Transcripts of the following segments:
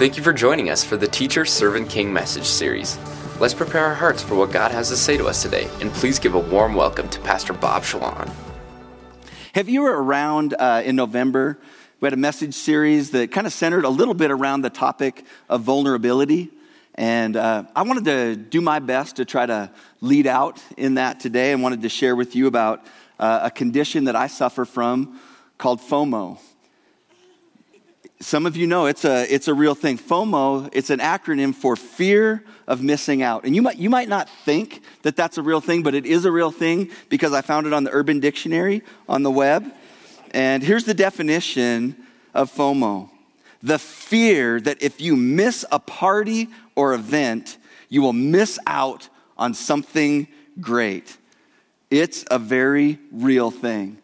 Thank you for joining us for the Teacher, Servant, King message series. Let's prepare our hearts for what God has to say to us today, and please give a warm welcome to Pastor Bob Shalon. Have you were around uh, in November? We had a message series that kind of centered a little bit around the topic of vulnerability. And uh, I wanted to do my best to try to lead out in that today and wanted to share with you about uh, a condition that I suffer from called FOMO. Some of you know it's a, it's a real thing. FOMO, it's an acronym for fear of missing out. And you might, you might not think that that's a real thing, but it is a real thing because I found it on the Urban Dictionary on the web. And here's the definition of FOMO the fear that if you miss a party or event, you will miss out on something great. It's a very real thing.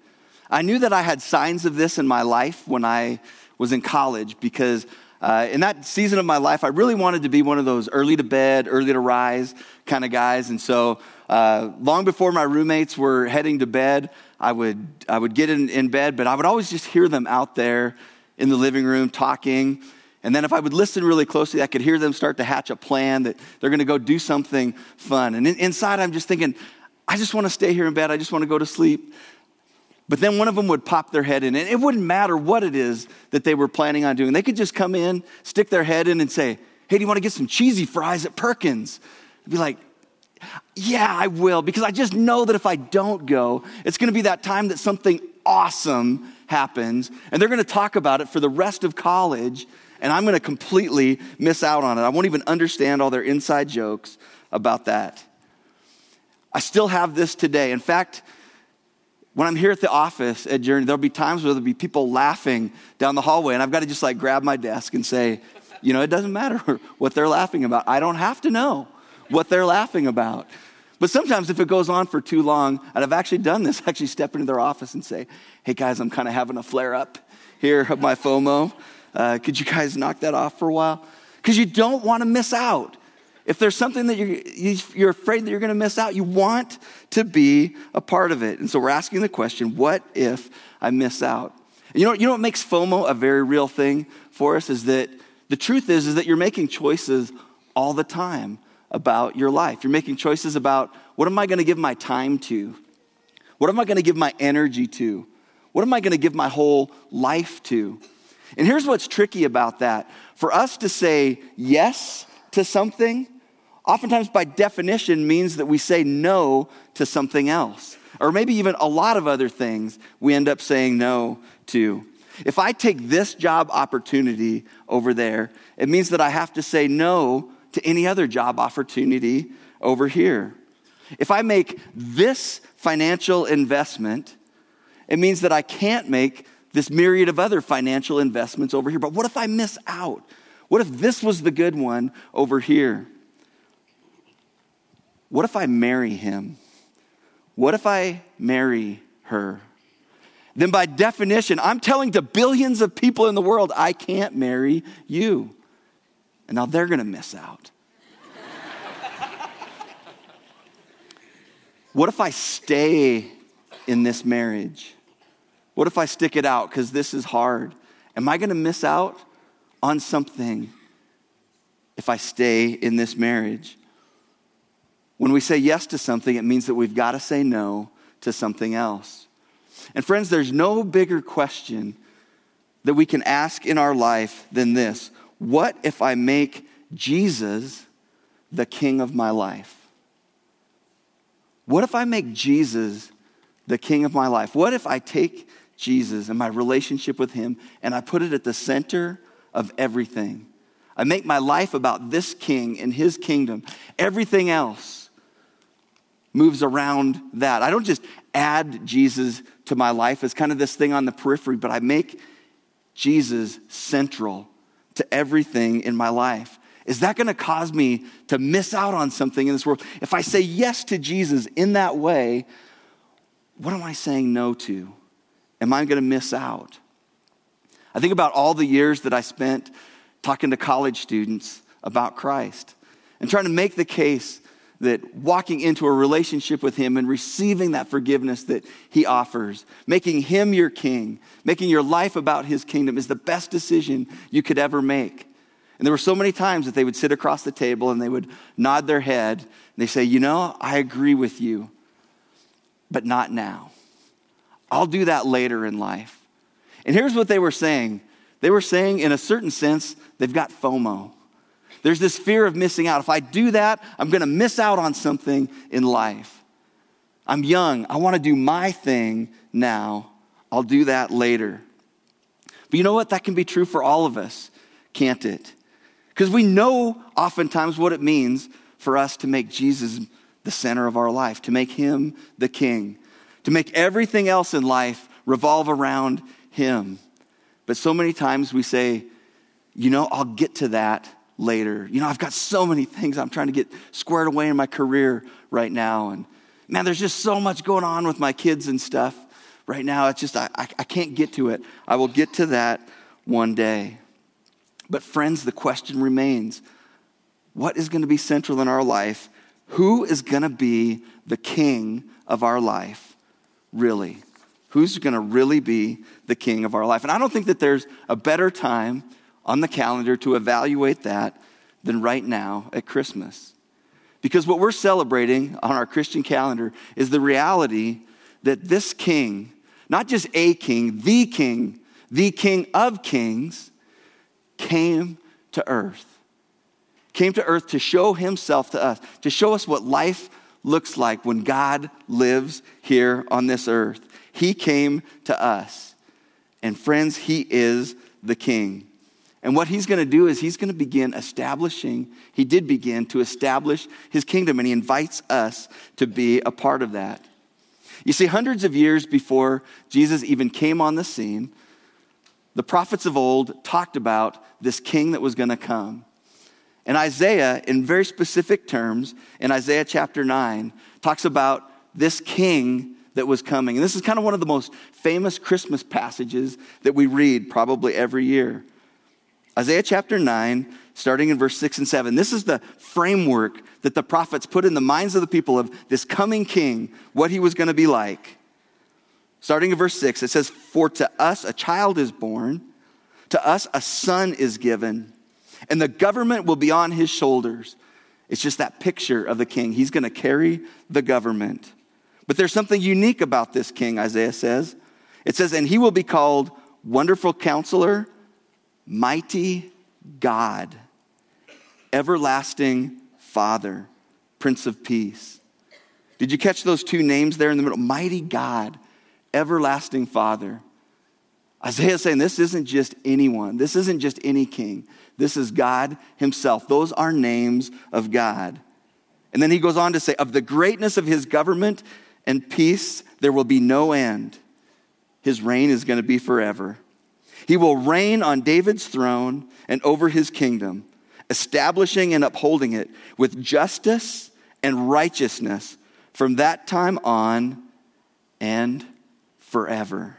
I knew that I had signs of this in my life when I was in college because uh, in that season of my life, I really wanted to be one of those early to bed, early to rise kind of guys. And so, uh, long before my roommates were heading to bed, I would, I would get in, in bed, but I would always just hear them out there in the living room talking. And then if I would listen really closely, I could hear them start to hatch a plan that they're going to go do something fun. And in, inside, I'm just thinking, I just want to stay here in bed. I just want to go to sleep. But then one of them would pop their head in, and it wouldn't matter what it is that they were planning on doing. They could just come in, stick their head in, and say, Hey, do you want to get some cheesy fries at Perkins? I'd be like, Yeah, I will, because I just know that if I don't go, it's going to be that time that something awesome happens, and they're going to talk about it for the rest of college, and I'm going to completely miss out on it. I won't even understand all their inside jokes about that. I still have this today. In fact, when I'm here at the office at Journey, there'll be times where there'll be people laughing down the hallway, and I've got to just like grab my desk and say, you know, it doesn't matter what they're laughing about. I don't have to know what they're laughing about. But sometimes if it goes on for too long, and I've actually done this, I actually step into their office and say, hey guys, I'm kind of having a flare up here of my FOMO. Uh, could you guys knock that off for a while? Because you don't want to miss out. If there's something that you're, you're afraid that you're going to miss out, you want to be a part of it. And so we're asking the question what if I miss out? And you know, you know what makes FOMO a very real thing for us is that the truth is, is that you're making choices all the time about your life. You're making choices about what am I going to give my time to? What am I going to give my energy to? What am I going to give my whole life to? And here's what's tricky about that. For us to say yes to something oftentimes by definition means that we say no to something else. Or maybe even a lot of other things we end up saying no to. If I take this job opportunity over there, it means that I have to say no to any other job opportunity over here. If I make this financial investment, it means that I can't make this myriad of other financial investments over here. But what if I miss out? What if this was the good one over here? What if I marry him? What if I marry her? Then, by definition, I'm telling to billions of people in the world, I can't marry you. And now they're going to miss out. what if I stay in this marriage? What if I stick it out because this is hard? Am I going to miss out on something if I stay in this marriage? When we say yes to something, it means that we've got to say no to something else. And friends, there's no bigger question that we can ask in our life than this What if I make Jesus the king of my life? What if I make Jesus the king of my life? What if I take Jesus and my relationship with him and I put it at the center of everything? I make my life about this king and his kingdom. Everything else moves around that. I don't just add Jesus to my life as kind of this thing on the periphery, but I make Jesus central to everything in my life. Is that going to cause me to miss out on something in this world? If I say yes to Jesus in that way, what am I saying no to? Am I going to miss out? I think about all the years that I spent talking to college students about Christ and trying to make the case that walking into a relationship with Him and receiving that forgiveness that He offers, making Him your king, making your life about His kingdom is the best decision you could ever make. And there were so many times that they would sit across the table and they would nod their head and they say, You know, I agree with you, but not now. I'll do that later in life. And here's what they were saying they were saying, in a certain sense, they've got FOMO. There's this fear of missing out. If I do that, I'm going to miss out on something in life. I'm young. I want to do my thing now. I'll do that later. But you know what? That can be true for all of us, can't it? Because we know oftentimes what it means for us to make Jesus the center of our life, to make him the king, to make everything else in life revolve around him. But so many times we say, you know, I'll get to that later. You know, I've got so many things I'm trying to get squared away in my career right now. And man, there's just so much going on with my kids and stuff right now. It's just, I, I, I can't get to it. I will get to that one day. But, friends, the question remains what is going to be central in our life? Who is going to be the king of our life, really? Who's going to really be the king of our life? And I don't think that there's a better time on the calendar to evaluate that than right now at Christmas. Because what we're celebrating on our Christian calendar is the reality that this king, not just a king, the king, the king of kings, came to earth. Came to earth to show himself to us, to show us what life looks like when God lives here on this earth. He came to us. And friends, he is the king. And what he's going to do is he's going to begin establishing, he did begin to establish his kingdom, and he invites us to be a part of that. You see, hundreds of years before Jesus even came on the scene, the prophets of old talked about this king that was going to come. And Isaiah, in very specific terms, in Isaiah chapter 9, talks about this king that was coming. And this is kind of one of the most famous Christmas passages that we read probably every year. Isaiah chapter 9, starting in verse 6 and 7. This is the framework that the prophets put in the minds of the people of this coming king, what he was going to be like. Starting in verse 6, it says, For to us a child is born, to us a son is given, and the government will be on his shoulders. It's just that picture of the king. He's going to carry the government. But there's something unique about this king, Isaiah says. It says, And he will be called Wonderful Counselor, Mighty God, Everlasting Father, Prince of Peace. Did you catch those two names there in the middle? Mighty God, everlasting Father. Isaiah is saying this isn't just anyone, this isn't just any king. This is God Himself. Those are names of God. And then he goes on to say, Of the greatness of His government and peace, there will be no end. His reign is going to be forever. He will reign on David's throne and over his kingdom, establishing and upholding it with justice and righteousness from that time on and forever.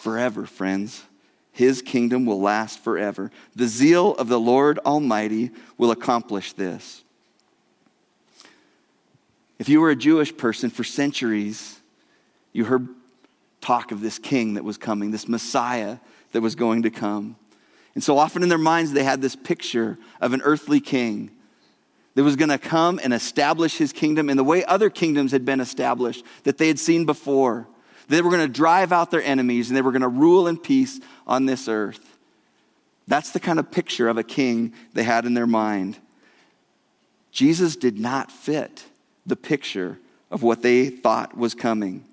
Forever, friends. His kingdom will last forever. The zeal of the Lord Almighty will accomplish this. If you were a Jewish person for centuries, you heard talk of this king that was coming, this Messiah that was going to come. And so often in their minds, they had this picture of an earthly king that was going to come and establish his kingdom in the way other kingdoms had been established that they had seen before. They were going to drive out their enemies and they were going to rule in peace on this earth. That's the kind of picture of a king they had in their mind. Jesus did not fit the picture of what they thought was coming.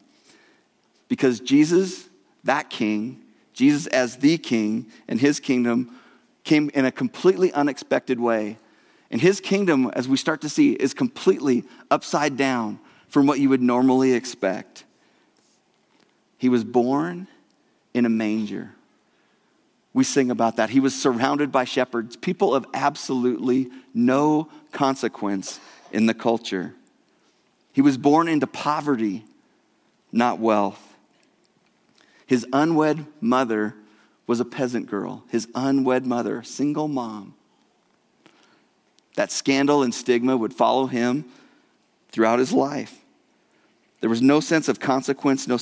Because Jesus, that king, Jesus as the king and his kingdom came in a completely unexpected way. And his kingdom, as we start to see, is completely upside down from what you would normally expect. He was born in a manger. We sing about that. He was surrounded by shepherds, people of absolutely no consequence in the culture. He was born into poverty, not wealth. His unwed mother was a peasant girl. His unwed mother, single mom. That scandal and stigma would follow him throughout his life. There was no sense of consequence, no,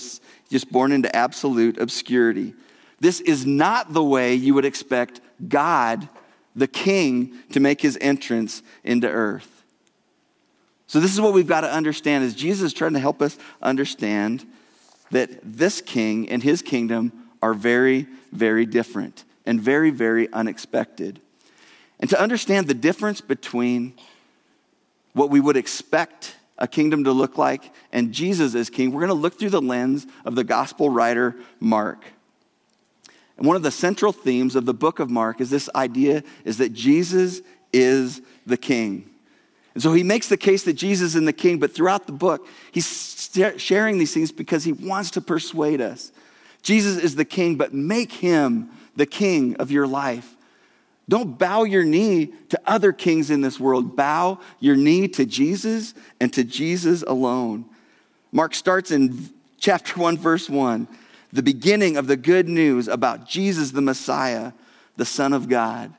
just born into absolute obscurity. This is not the way you would expect God, the king, to make his entrance into earth. So this is what we've got to understand is Jesus is trying to help us understand that this king and his kingdom are very, very different and very, very unexpected. And to understand the difference between what we would expect a kingdom to look like and Jesus as king, we're going to look through the lens of the gospel writer Mark. And one of the central themes of the book of Mark is this idea is that Jesus is the king. And so he makes the case that Jesus is the king, but throughout the book, he's sharing these things because he wants to persuade us. Jesus is the king, but make him the king of your life. Don't bow your knee to other kings in this world. Bow your knee to Jesus and to Jesus alone. Mark starts in chapter 1, verse 1, the beginning of the good news about Jesus the Messiah, the Son of God.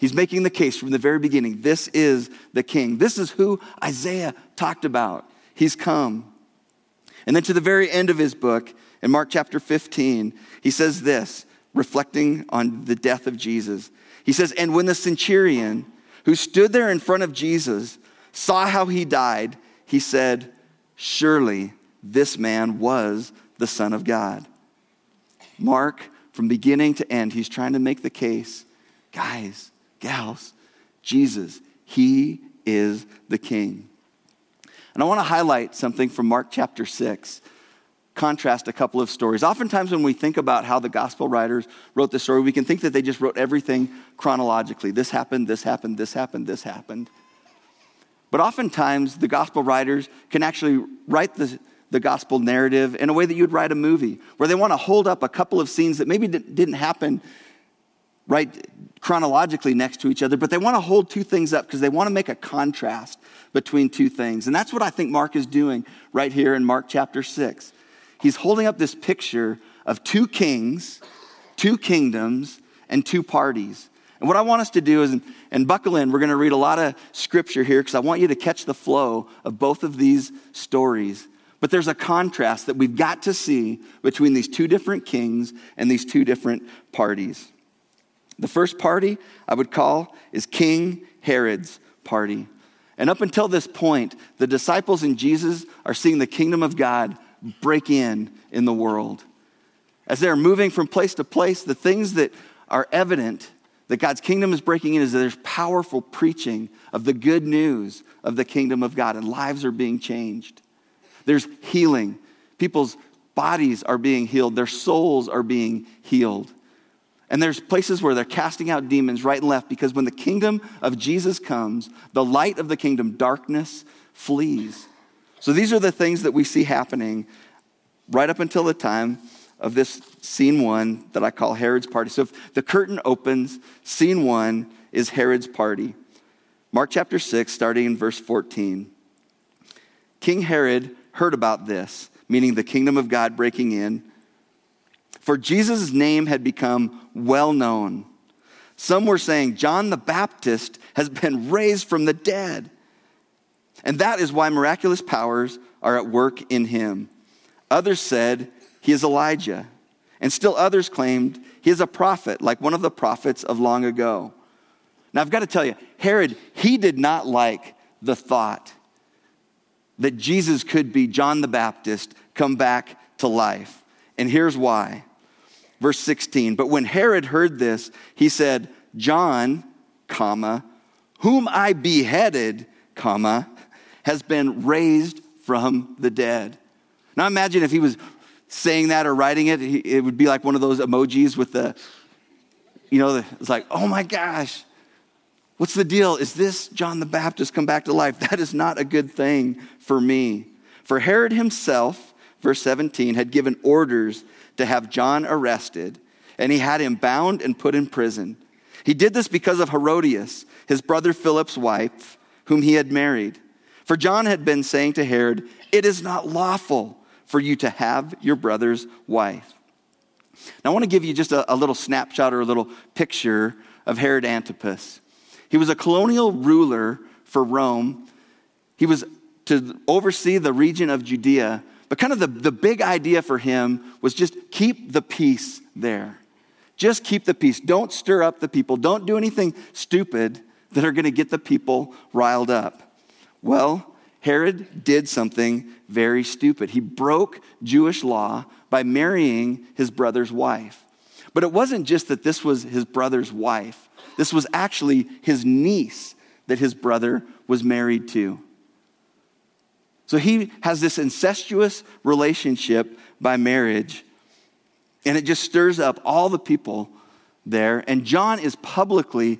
He's making the case from the very beginning. This is the king. This is who Isaiah talked about. He's come. And then to the very end of his book, in Mark chapter 15, he says this, reflecting on the death of Jesus. He says, And when the centurion who stood there in front of Jesus saw how he died, he said, Surely this man was the Son of God. Mark, from beginning to end, he's trying to make the case guys, gals, Jesus, he is the king. And I want to highlight something from Mark chapter 6 contrast a couple of stories. Oftentimes, when we think about how the gospel writers wrote the story, we can think that they just wrote everything chronologically. This happened, this happened, this happened, this happened. But oftentimes, the gospel writers can actually write the, the gospel narrative in a way that you'd write a movie, where they want to hold up a couple of scenes that maybe didn't happen right chronologically next to each other, but they want to hold two things up because they want to make a contrast between two things. And that's what I think Mark is doing right here in Mark chapter 6. He's holding up this picture of two kings, two kingdoms, and two parties. And what I want us to do is, and buckle in, we're going to read a lot of scripture here because I want you to catch the flow of both of these stories. But there's a contrast that we've got to see between these two different kings and these two different parties. The first party I would call is King Herod's party. And up until this point, the disciples and Jesus are seeing the kingdom of God break in in the world. As they're moving from place to place, the things that are evident that God's kingdom is breaking in is that there's powerful preaching of the good news of the kingdom of God, and lives are being changed. There's healing. People's bodies are being healed, their souls are being healed. And there's places where they're casting out demons right and left because when the kingdom of Jesus comes, the light of the kingdom, darkness flees. So these are the things that we see happening right up until the time of this scene one that I call Herod's party. So if the curtain opens, scene one is Herod's party. Mark chapter 6, starting in verse 14. King Herod heard about this, meaning the kingdom of God breaking in for Jesus' name had become well known. Some were saying, John the Baptist has been raised from the dead. And that is why miraculous powers are at work in him. Others said, he is Elijah. And still others claimed he is a prophet, like one of the prophets of long ago. Now, I've got to tell you, Herod, he did not like the thought that Jesus could be John the Baptist come back to life. And here's why Verse 16, but when Herod heard this, he said, John, comma, whom I beheaded, comma, has been raised from the dead. Now imagine if he was saying that or writing it, it would be like one of those emojis with the, you know, it's like, oh my gosh, what's the deal? Is this John the Baptist come back to life? That is not a good thing for me. For Herod himself, verse 17, had given orders to have John arrested, and he had him bound and put in prison. He did this because of Herodias, his brother Philip's wife, whom he had married. For John had been saying to Herod, It is not lawful for you to have your brother's wife. Now, I want to give you just a, a little snapshot or a little picture of Herod Antipas. He was a colonial ruler for Rome. He was to oversee the region of Judea but kind of the, the big idea for him was just keep the peace there. Just keep the peace. Don't stir up the people. Don't do anything stupid that are going to get the people riled up. Well, Herod did something very stupid. He broke Jewish law by marrying his brother's wife. But it wasn't just that this was his brother's wife, this was actually his niece that his brother was married to. So he has this incestuous relationship by marriage, and it just stirs up all the people there. And John is publicly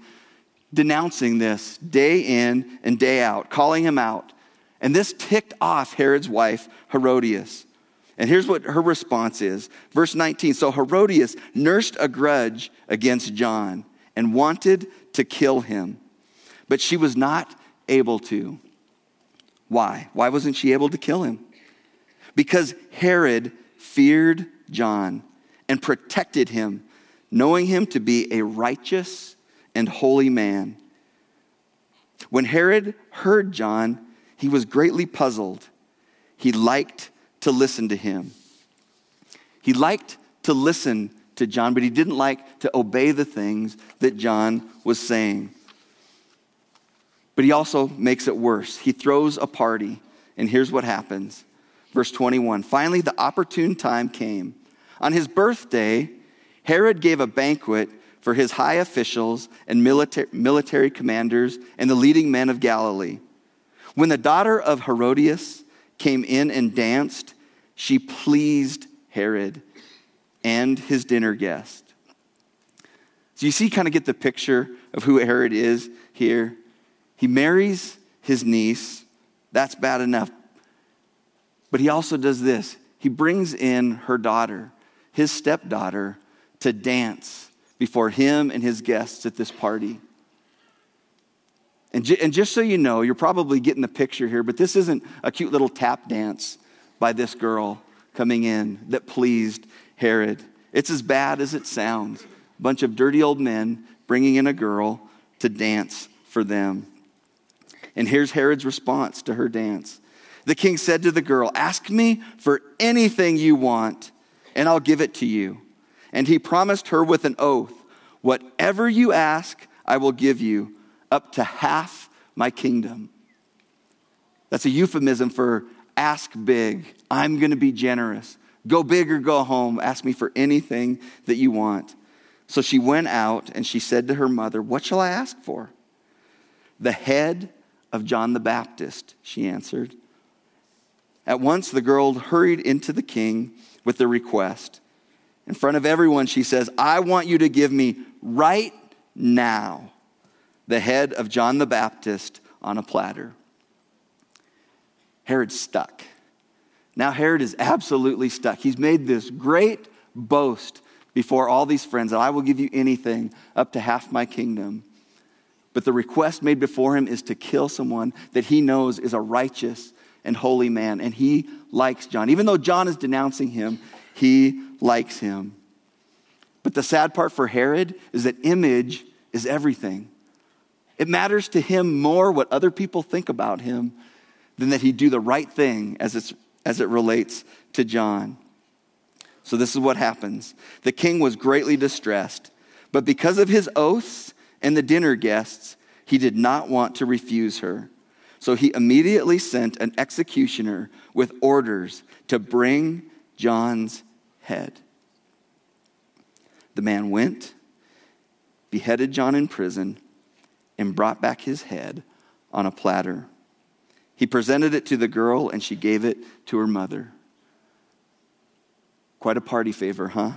denouncing this day in and day out, calling him out. And this ticked off Herod's wife, Herodias. And here's what her response is. Verse 19 So Herodias nursed a grudge against John and wanted to kill him, but she was not able to. Why? Why wasn't she able to kill him? Because Herod feared John and protected him, knowing him to be a righteous and holy man. When Herod heard John, he was greatly puzzled. He liked to listen to him. He liked to listen to John, but he didn't like to obey the things that John was saying. But he also makes it worse. He throws a party, and here's what happens. Verse 21 Finally, the opportune time came. On his birthday, Herod gave a banquet for his high officials and military, military commanders and the leading men of Galilee. When the daughter of Herodias came in and danced, she pleased Herod and his dinner guest. So you see, kind of get the picture of who Herod is here. He marries his niece. That's bad enough. But he also does this he brings in her daughter, his stepdaughter, to dance before him and his guests at this party. And, and just so you know, you're probably getting the picture here, but this isn't a cute little tap dance by this girl coming in that pleased Herod. It's as bad as it sounds. A bunch of dirty old men bringing in a girl to dance for them. And here's Herod's response to her dance. The king said to the girl, Ask me for anything you want, and I'll give it to you. And he promised her with an oath Whatever you ask, I will give you, up to half my kingdom. That's a euphemism for ask big. I'm going to be generous. Go big or go home. Ask me for anything that you want. So she went out and she said to her mother, What shall I ask for? The head of John the Baptist, she answered. At once the girl hurried into the king with the request. In front of everyone, she says, I want you to give me right now the head of John the Baptist on a platter. Herod's stuck. Now, Herod is absolutely stuck. He's made this great boast before all these friends that I will give you anything up to half my kingdom. But the request made before him is to kill someone that he knows is a righteous and holy man. And he likes John. Even though John is denouncing him, he likes him. But the sad part for Herod is that image is everything. It matters to him more what other people think about him than that he do the right thing as, it's, as it relates to John. So this is what happens. The king was greatly distressed, but because of his oaths and the dinner guests, he did not want to refuse her. So he immediately sent an executioner with orders to bring John's head. The man went, beheaded John in prison, and brought back his head on a platter. He presented it to the girl, and she gave it to her mother. Quite a party favor, huh?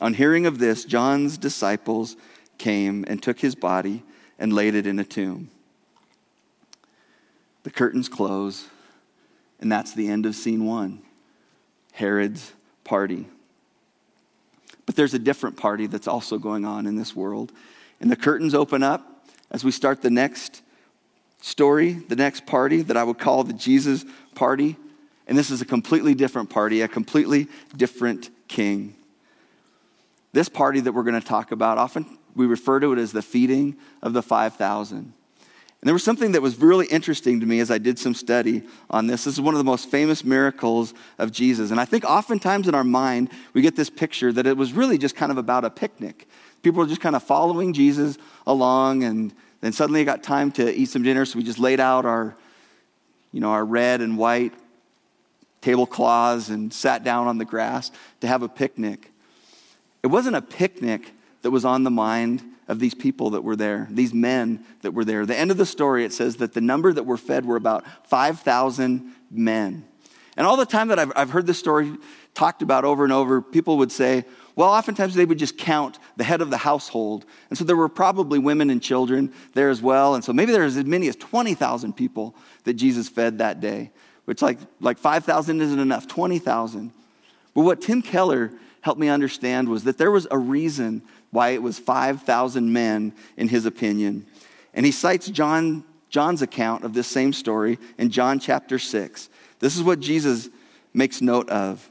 On hearing of this, John's disciples came and took his body and laid it in a tomb. The curtains close, and that's the end of scene one. Herod's party. But there's a different party that's also going on in this world. And the curtains open up as we start the next story, the next party that I would call the Jesus party. And this is a completely different party, a completely different king. This party that we're going to talk about, often we refer to it as the feeding of the 5,000. And there was something that was really interesting to me as I did some study on this. This is one of the most famous miracles of Jesus. And I think oftentimes in our mind, we get this picture that it was really just kind of about a picnic. People were just kind of following Jesus along, and then suddenly it got time to eat some dinner, so we just laid out our, you know, our red and white tablecloths and sat down on the grass to have a picnic. It wasn't a picnic that was on the mind of these people that were there, these men that were there. The end of the story, it says that the number that were fed were about 5,000 men. And all the time that I've, I've heard this story talked about over and over, people would say, well, oftentimes they would just count the head of the household. And so there were probably women and children there as well. And so maybe there was as many as 20,000 people that Jesus fed that day, which like, like 5,000 isn't enough, 20,000. But what Tim Keller helped me understand was that there was a reason why it was 5,000 men, in his opinion. And he cites John, John's account of this same story in John chapter 6. This is what Jesus makes note of.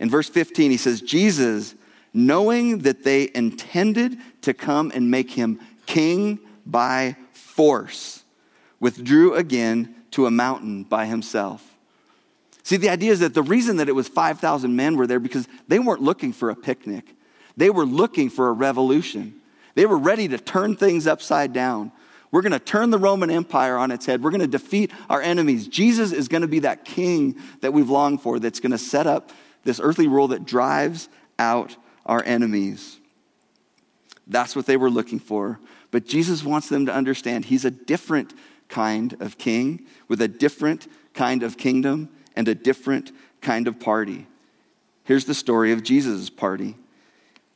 In verse 15, he says, Jesus, knowing that they intended to come and make him king by force, withdrew again to a mountain by himself. See, the idea is that the reason that it was 5,000 men were there because they weren't looking for a picnic. They were looking for a revolution. They were ready to turn things upside down. We're going to turn the Roman Empire on its head. We're going to defeat our enemies. Jesus is going to be that king that we've longed for that's going to set up this earthly rule that drives out our enemies. That's what they were looking for. But Jesus wants them to understand he's a different kind of king with a different kind of kingdom and a different kind of party. Here's the story of Jesus' party.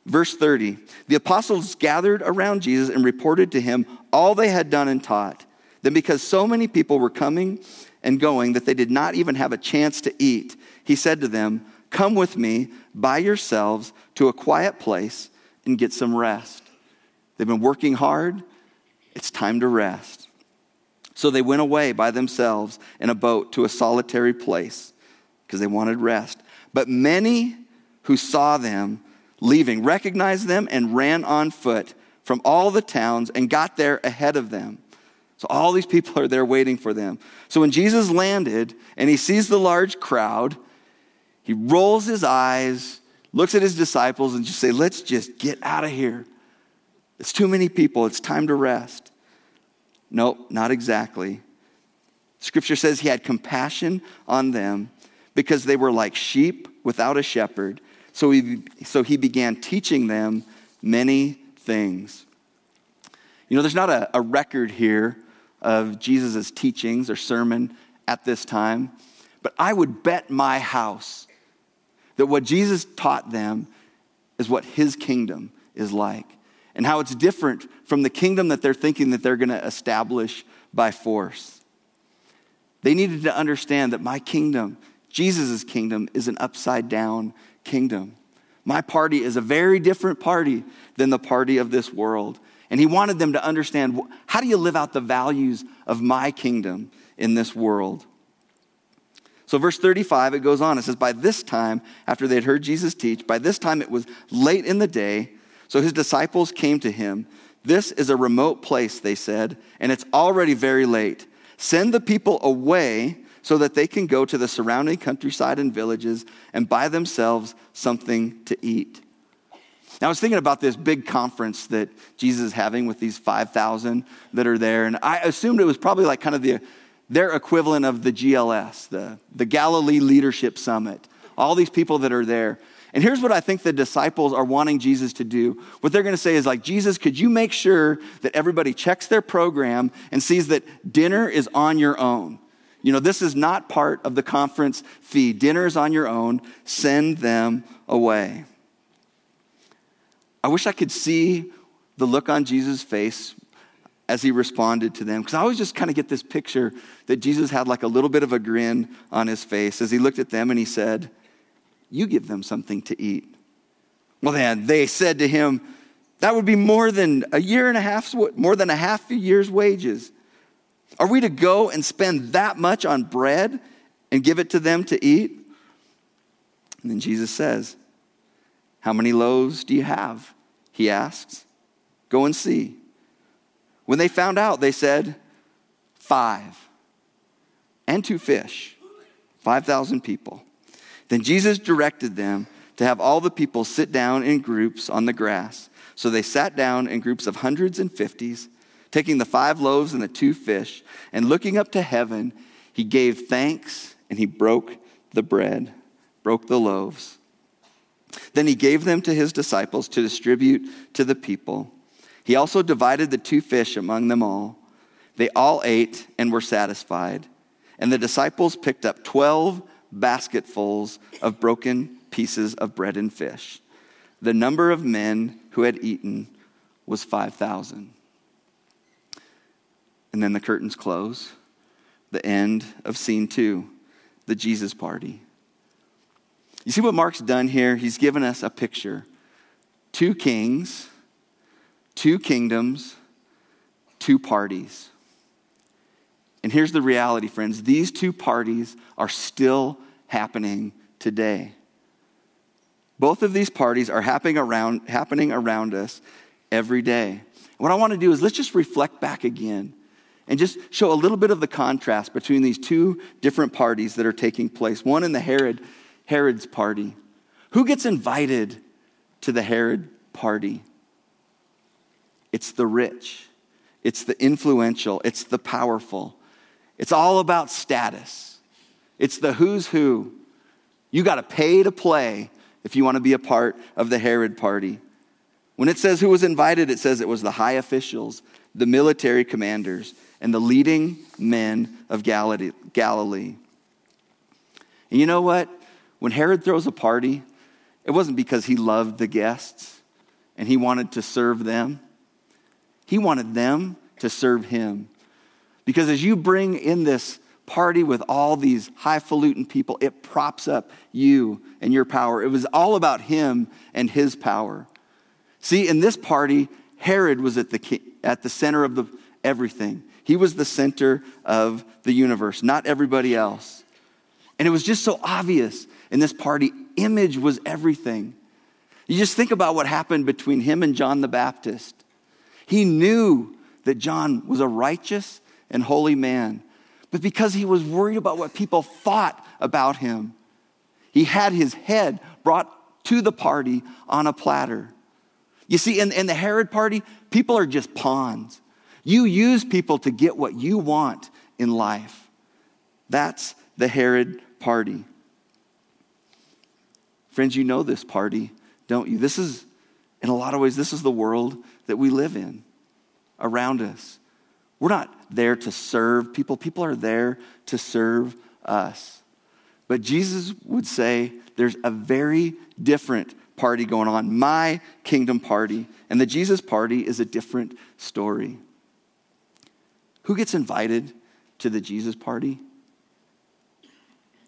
Verse 30 The apostles gathered around Jesus and reported to him all they had done and taught. Then, because so many people were coming and going that they did not even have a chance to eat, he said to them, Come with me by yourselves to a quiet place and get some rest. They've been working hard. It's time to rest. So they went away by themselves in a boat to a solitary place because they wanted rest. But many who saw them leaving, recognized them, and ran on foot from all the towns and got there ahead of them. So all these people are there waiting for them. So when Jesus landed and he sees the large crowd, he rolls his eyes, looks at his disciples, and just say, Let's just get out of here. It's too many people. It's time to rest. Nope, not exactly. Scripture says he had compassion on them because they were like sheep without a shepherd. So he, so he began teaching them many things. You know, there's not a, a record here of Jesus' teachings or sermon at this time, but I would bet my house that what Jesus taught them is what his kingdom is like and how it's different from the kingdom that they're thinking that they're going to establish by force. They needed to understand that my kingdom, Jesus' kingdom, is an upside down kingdom. My party is a very different party than the party of this world. And he wanted them to understand how do you live out the values of my kingdom in this world? So, verse 35, it goes on. It says, By this time, after they had heard Jesus teach, by this time it was late in the day. So his disciples came to him. This is a remote place, they said, and it's already very late. Send the people away so that they can go to the surrounding countryside and villages and buy themselves something to eat. Now, I was thinking about this big conference that Jesus is having with these 5,000 that are there, and I assumed it was probably like kind of the, their equivalent of the GLS, the, the Galilee Leadership Summit. All these people that are there. And here's what I think the disciples are wanting Jesus to do. What they're going to say is like, Jesus, could you make sure that everybody checks their program and sees that dinner is on your own? You know, this is not part of the conference fee. Dinner is on your own. Send them away. I wish I could see the look on Jesus' face as he responded to them. Because I always just kind of get this picture that Jesus had like a little bit of a grin on his face as he looked at them and he said, You give them something to eat. Well, then they said to him, That would be more than a year and a half, more than a half a year's wages. Are we to go and spend that much on bread and give it to them to eat? And then Jesus says, How many loaves do you have? He asks. Go and see. When they found out, they said, five, and two fish, 5,000 people. Then Jesus directed them to have all the people sit down in groups on the grass. So they sat down in groups of hundreds and fifties, taking the five loaves and the two fish, and looking up to heaven, he gave thanks and he broke the bread, broke the loaves. Then he gave them to his disciples to distribute to the people. He also divided the two fish among them all. They all ate and were satisfied. And the disciples picked up 12 basketfuls of broken pieces of bread and fish. The number of men who had eaten was 5,000. And then the curtains close. The end of scene two, the Jesus party. You see what Mark's done here? He's given us a picture two kings, two kingdoms, two parties. And here's the reality, friends these two parties are still happening today. Both of these parties are happening around, happening around us every day. What I want to do is let's just reflect back again and just show a little bit of the contrast between these two different parties that are taking place. One in the Herod, Herod's party. Who gets invited to the Herod party? It's the rich, it's the influential, it's the powerful. It's all about status. It's the who's who. You got to pay to play if you want to be a part of the Herod party. When it says who was invited, it says it was the high officials, the military commanders, and the leading men of Galilee. And you know what? When Herod throws a party, it wasn't because he loved the guests and he wanted to serve them. He wanted them to serve him. Because as you bring in this party with all these highfalutin people, it props up you and your power. It was all about him and his power. See, in this party, Herod was at the, at the center of the, everything. He was the center of the universe, not everybody else. And it was just so obvious in this party. Image was everything. You just think about what happened between him and John the Baptist. He knew that John was a righteous and holy man, but because he was worried about what people thought about him, he had his head brought to the party on a platter. You see, in, in the Herod party, people are just pawns. You use people to get what you want in life. That's the Herod party. Friends, you know this party, don't you? This is, in a lot of ways, this is the world that we live in around us. We're not there to serve people, people are there to serve us. But Jesus would say there's a very different party going on, my kingdom party. And the Jesus party is a different story. Who gets invited to the Jesus party?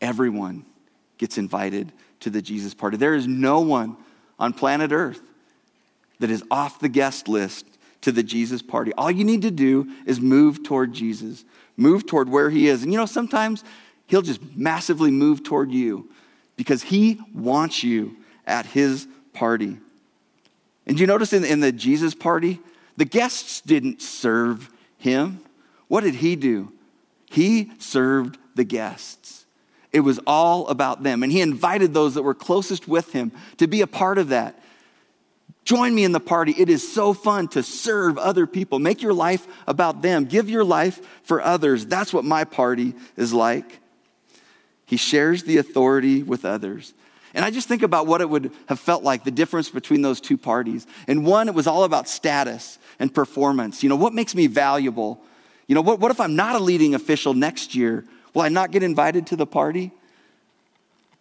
Everyone gets invited to the Jesus party. There is no one on planet Earth that is off the guest list to the Jesus party. All you need to do is move toward Jesus, move toward where he is. And you know, sometimes he'll just massively move toward you because he wants you at his party. And you notice in, in the Jesus party, the guests didn't serve him. What did he do? He served the guests. It was all about them. And he invited those that were closest with him to be a part of that. Join me in the party. It is so fun to serve other people. Make your life about them. Give your life for others. That's what my party is like. He shares the authority with others. And I just think about what it would have felt like, the difference between those two parties. And one, it was all about status and performance. You know, what makes me valuable? You know, what, what if I'm not a leading official next year? Will I not get invited to the party?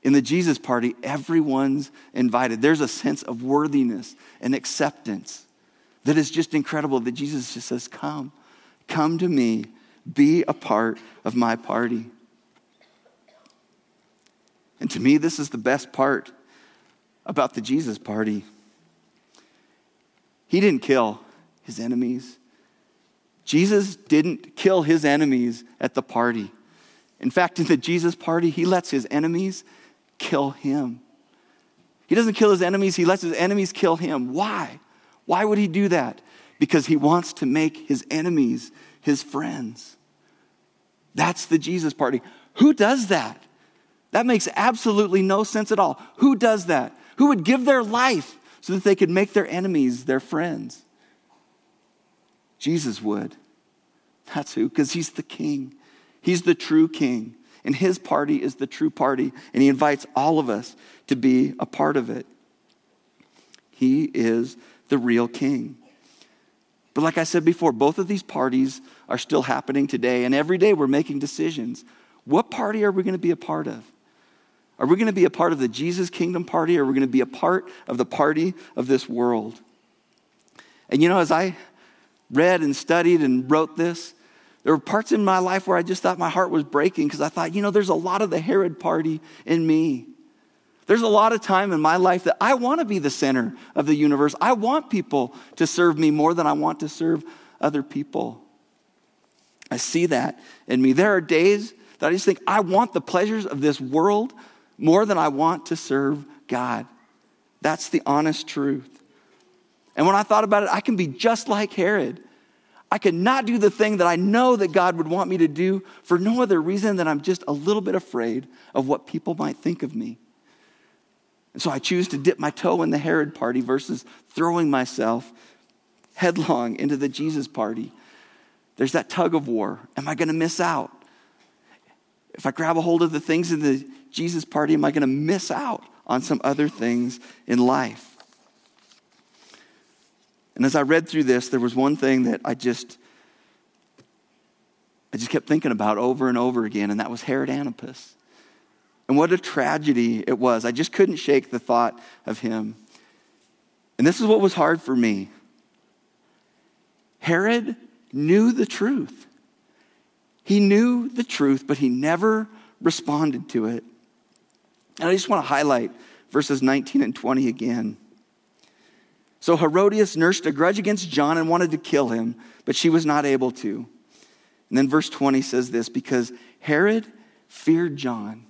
In the Jesus party, everyone's invited. There's a sense of worthiness and acceptance that is just incredible that Jesus just says, Come, come to me, be a part of my party. And to me, this is the best part about the Jesus party. He didn't kill his enemies. Jesus didn't kill his enemies at the party. In fact, in the Jesus party, he lets his enemies kill him. He doesn't kill his enemies, he lets his enemies kill him. Why? Why would he do that? Because he wants to make his enemies his friends. That's the Jesus party. Who does that? That makes absolutely no sense at all. Who does that? Who would give their life so that they could make their enemies their friends? Jesus would. That's who, because he's the king. He's the true king. And his party is the true party. And he invites all of us to be a part of it. He is the real king. But like I said before, both of these parties are still happening today. And every day we're making decisions. What party are we going to be a part of? Are we going to be a part of the Jesus kingdom party or are we going to be a part of the party of this world? And you know, as I read and studied and wrote this, there were parts in my life where I just thought my heart was breaking because I thought, you know, there's a lot of the Herod party in me. There's a lot of time in my life that I want to be the center of the universe. I want people to serve me more than I want to serve other people. I see that in me. There are days that I just think I want the pleasures of this world more than I want to serve God. That's the honest truth. And when I thought about it, I can be just like Herod. I could not do the thing that I know that God would want me to do for no other reason than I'm just a little bit afraid of what people might think of me. And so I choose to dip my toe in the Herod party versus throwing myself headlong into the Jesus party. There's that tug of war. Am I going to miss out? If I grab a hold of the things in the Jesus party, am I going to miss out on some other things in life? And as I read through this, there was one thing that I just I just kept thinking about over and over again, and that was Herod Antipas. And what a tragedy it was. I just couldn't shake the thought of him. And this is what was hard for me. Herod knew the truth. He knew the truth, but he never responded to it. And I just want to highlight verses 19 and 20 again. So Herodias nursed a grudge against John and wanted to kill him, but she was not able to. And then verse 20 says this because Herod feared John.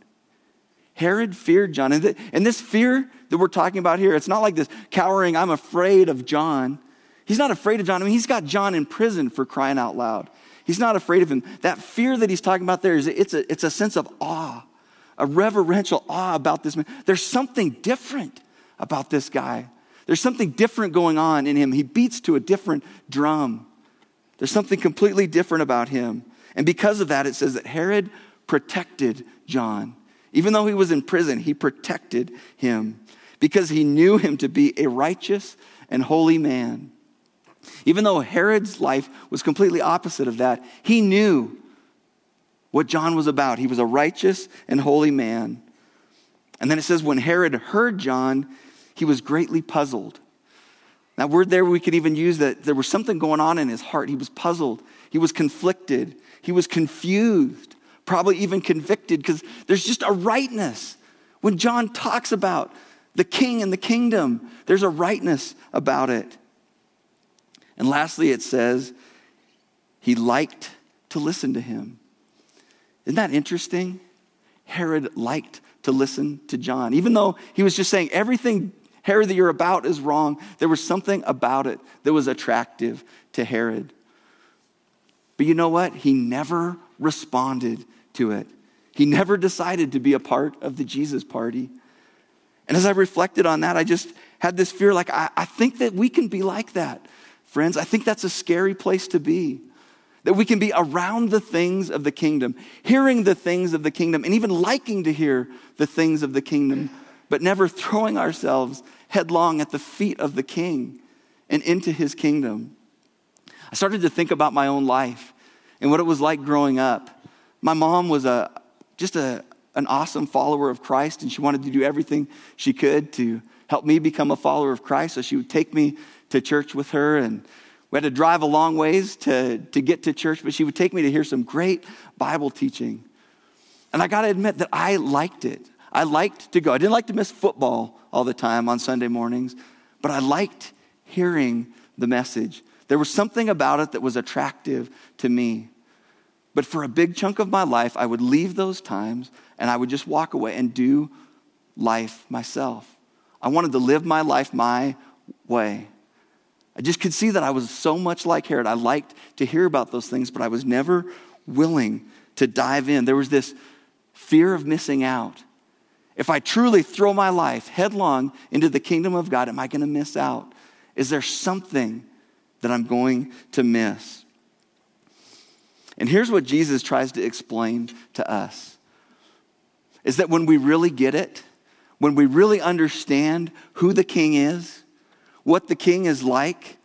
Herod feared John. And, and this fear that we're talking about here, it's not like this cowering, I'm afraid of John. He's not afraid of John. I mean, he's got John in prison for crying out loud. He's not afraid of him. That fear that he's talking about there is it's a, it's a sense of awe, a reverential awe about this man. There's something different about this guy. There's something different going on in him. He beats to a different drum. There's something completely different about him. And because of that, it says that Herod protected John. Even though he was in prison, he protected him because he knew him to be a righteous and holy man. Even though Herod's life was completely opposite of that, he knew what John was about. He was a righteous and holy man. And then it says, when Herod heard John, he was greatly puzzled. That word there, we could even use that there was something going on in his heart. He was puzzled, he was conflicted, he was confused, probably even convicted, because there's just a rightness. When John talks about the king and the kingdom, there's a rightness about it. And lastly, it says, he liked to listen to him. Isn't that interesting? Herod liked to listen to John. Even though he was just saying everything Herod, that you're about is wrong. There was something about it that was attractive to Herod. But you know what? He never responded to it. He never decided to be a part of the Jesus party. And as I reflected on that, I just had this fear like, I, I think that we can be like that. Friends, I think that's a scary place to be. That we can be around the things of the kingdom, hearing the things of the kingdom, and even liking to hear the things of the kingdom, but never throwing ourselves headlong at the feet of the king and into his kingdom. I started to think about my own life and what it was like growing up. My mom was a, just a, an awesome follower of Christ, and she wanted to do everything she could to help me become a follower of Christ. So she would take me to church with her, and we had to drive a long ways to, to get to church, but she would take me to hear some great Bible teaching. And I got to admit that I liked it. I liked to go. I didn't like to miss football all the time on Sunday mornings, but I liked hearing the message. There was something about it that was attractive to me. But for a big chunk of my life, I would leave those times and I would just walk away and do life myself. I wanted to live my life my way. I just could see that I was so much like Herod. I liked to hear about those things, but I was never willing to dive in. There was this fear of missing out. If I truly throw my life headlong into the kingdom of God, am I going to miss out? Is there something that I'm going to miss? And here's what Jesus tries to explain to us is that when we really get it, when we really understand who the king is, what the king is like,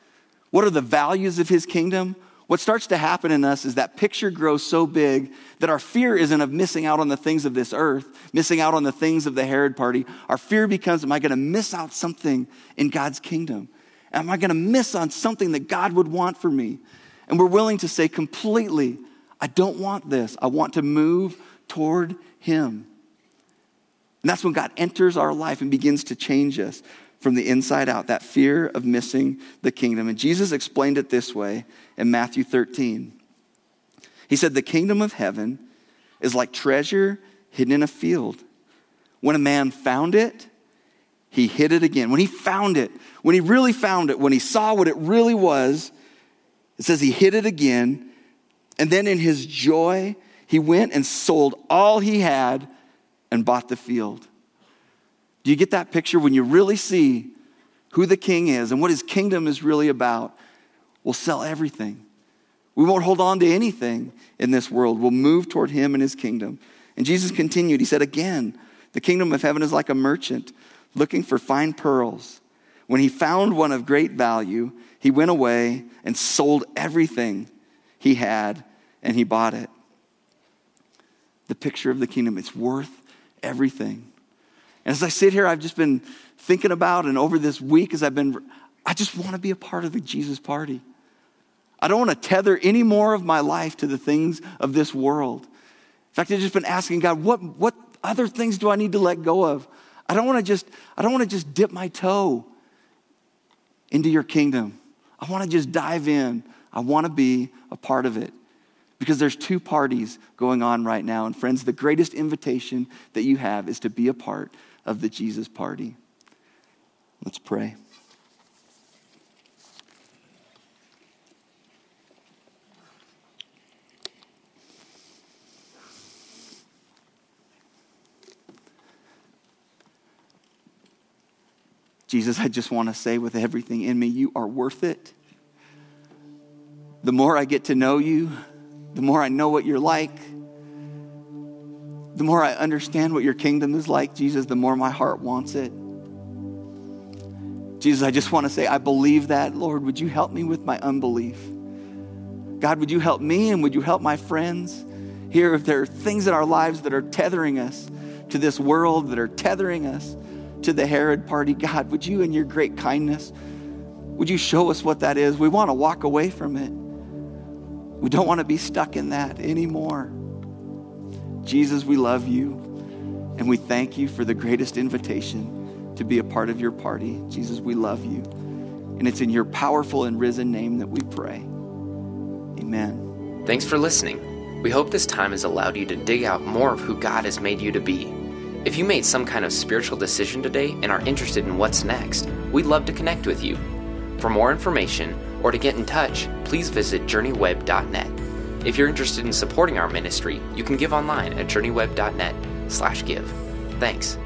what are the values of his kingdom, what starts to happen in us is that picture grows so big that our fear isn't of missing out on the things of this earth, missing out on the things of the Herod party. Our fear becomes, am I going to miss out something in God's kingdom? Am I going to miss on something that God would want for me? And we're willing to say completely, I don't want this. I want to move toward Him. And that's when God enters our life and begins to change us from the inside out, that fear of missing the kingdom. And Jesus explained it this way in Matthew 13. He said, The kingdom of heaven is like treasure hidden in a field. When a man found it, he hid it again. When he found it, when he really found it, when he saw what it really was, it says he hid it again. And then in his joy, he went and sold all he had and bought the field. Do you get that picture when you really see who the king is and what his kingdom is really about? We'll sell everything. We won't hold on to anything in this world. We'll move toward him and his kingdom. And Jesus continued. He said, Again, the kingdom of heaven is like a merchant looking for fine pearls. When he found one of great value, he went away and sold everything he had and he bought it. The picture of the kingdom, it's worth everything. And as I sit here, I've just been thinking about, and over this week, as I've been, I just want to be a part of the Jesus party. I don't want to tether any more of my life to the things of this world. In fact, I've just been asking God, what, what other things do I need to let go of? I don't want to just, I don't want to just dip my toe into your kingdom. I want to just dive in. I want to be a part of it because there's two parties going on right now. And friends, the greatest invitation that you have is to be a part of the Jesus party. Let's pray. Jesus, I just want to say with everything in me, you are worth it. The more I get to know you, the more I know what you're like, the more I understand what your kingdom is like, Jesus, the more my heart wants it. Jesus, I just want to say, I believe that. Lord, would you help me with my unbelief? God, would you help me and would you help my friends here if there are things in our lives that are tethering us to this world, that are tethering us to the Herod party? God, would you, in your great kindness, would you show us what that is? We want to walk away from it. We don't want to be stuck in that anymore. Jesus, we love you and we thank you for the greatest invitation to be a part of your party. Jesus, we love you. And it's in your powerful and risen name that we pray. Amen. Thanks for listening. We hope this time has allowed you to dig out more of who God has made you to be. If you made some kind of spiritual decision today and are interested in what's next, we'd love to connect with you. For more information, or to get in touch, please visit journeyweb.net. If you're interested in supporting our ministry, you can give online at journeyweb.net/give. Thanks.